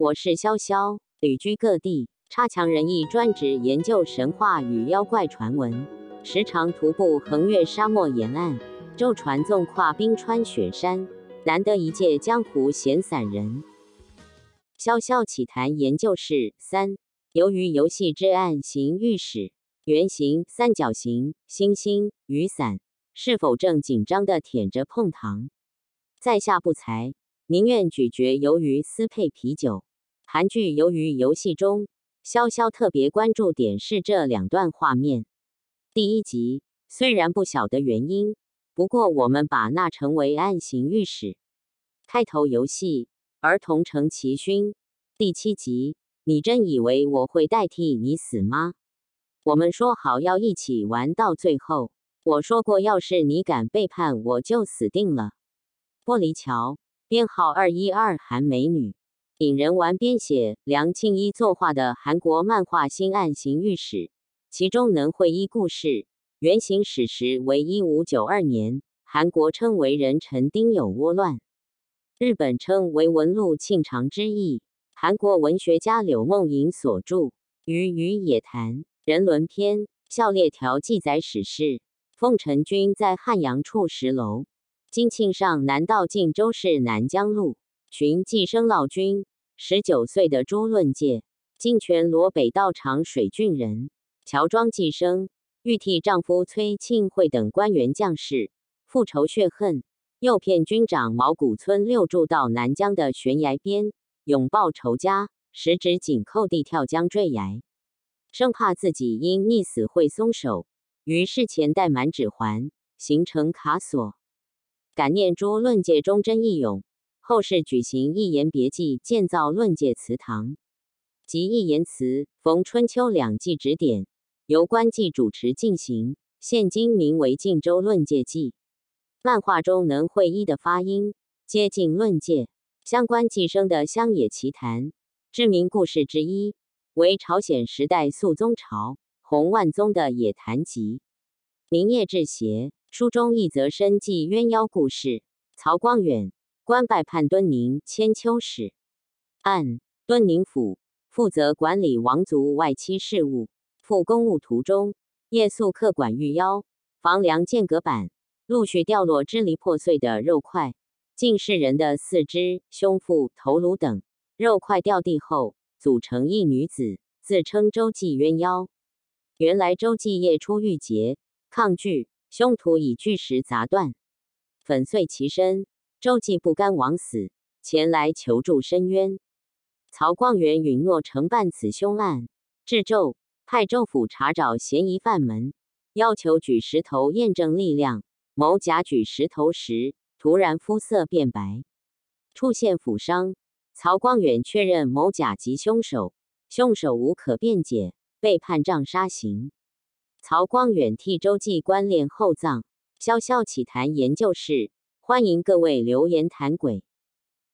我是潇潇，旅居各地，差强人意，专职研究神话与妖怪传闻，时常徒步横越沙漠沿岸，舟船纵跨冰川雪山，难得一见江湖闲散人。潇潇奇谈研究室三，由于游戏之案行御史，圆形、三角形、星星、雨伞，是否正紧张地舔着碰糖？在下不才，宁愿咀嚼鱿鱼丝配啤酒。韩剧《由于游戏》中，潇潇特别关注点是这两段画面。第一集虽然不晓得原因，不过我们把那称为暗行御史。开头游戏，儿童成奇勋。第七集，你真以为我会代替你死吗？我们说好要一起玩到最后，我说过，要是你敢背叛，我就死定了。玻璃桥，编号二一二，韩美女。引人玩编写，梁庆一作画的韩国漫画《新暗行御史》，其中能会一故事原型史实为一五九二年，韩国称为壬辰丁酉倭乱，日本称为文禄庆长之役。韩国文学家柳梦莹所著《鱼与野谈人伦篇》校列条记载史事：奉臣军在汉阳处石楼，今庆上南道晋州市南江路，寻寄生老君。十九岁的朱论介，金泉罗北道长水郡人，乔装寄生，欲替丈夫崔庆惠等官员将士复仇血恨，诱骗军长毛古村六住到南江的悬崖边，拥抱仇家，十指紧扣地跳江坠崖，生怕自己因溺死会松手，于是前戴满指环，形成卡锁。感念朱论介忠贞义勇。后世举行一言别祭，建造论界祠堂及一言祠，逢春秋两季指点，由官祭主持进行。现今名为晋州论界祭。漫画中能会一的发音接近论界，相关寄生的乡野奇谈。知名故事之一为朝鲜时代肃宗朝洪万宗的野谈集。明夜志邪书中一则深记鸳鸯故事。曹光远。官拜判敦宁千秋使，按敦宁府负责管理王族外戚事务。赴公务途中，夜宿客馆遇妖，房梁间隔板陆续掉落支离破碎的肉块，竟是人的四肢、胸腹、头颅等。肉块掉地后，组成一女子，自称周记鸳鸯。原来周记夜出玉节，抗拒凶徒以巨石砸断，粉碎其身。周记不甘枉死，前来求助申冤。曹光远允诺承办此凶案，至州派州府查找嫌疑犯们，要求举石头验证力量。某甲举石头时，突然肤色变白，出现腐伤。曹光远确认某甲即凶手，凶手无可辩解，被判杖杀刑。曹光远替周记官殓厚葬。潇潇起谈研究室。欢迎各位留言谈鬼。